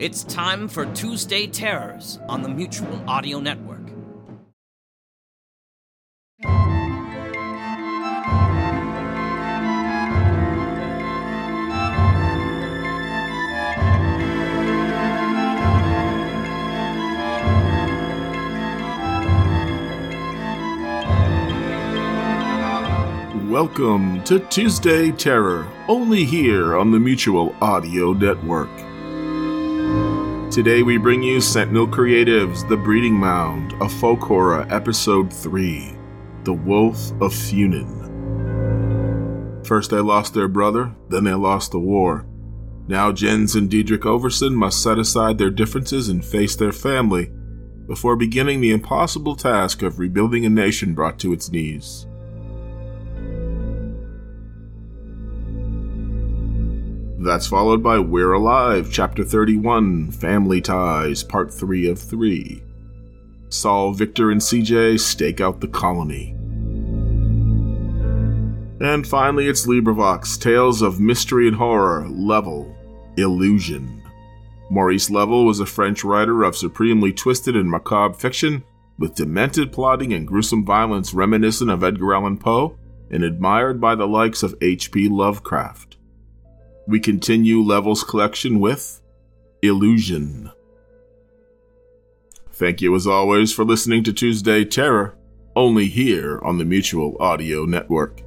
It's time for Tuesday Terrors on the Mutual Audio Network. Welcome to Tuesday Terror, only here on the Mutual Audio Network. Today we bring you Sentinel Creatives' The Breeding Mound, a folk horror episode 3 The Wolf of Funen. First they lost their brother, then they lost the war. Now Jens and Diedrich Overson must set aside their differences and face their family before beginning the impossible task of rebuilding a nation brought to its knees. That's followed by We're Alive, Chapter 31, Family Ties, Part 3 of 3. Saul, Victor, and CJ stake out the colony. And finally, it's LibriVox Tales of Mystery and Horror, Level, Illusion. Maurice Level was a French writer of supremely twisted and macabre fiction, with demented plotting and gruesome violence reminiscent of Edgar Allan Poe, and admired by the likes of H.P. Lovecraft we continue Levels collection with Illusion. Thank you as always for listening to Tuesday Terror, only here on the Mutual Audio Network.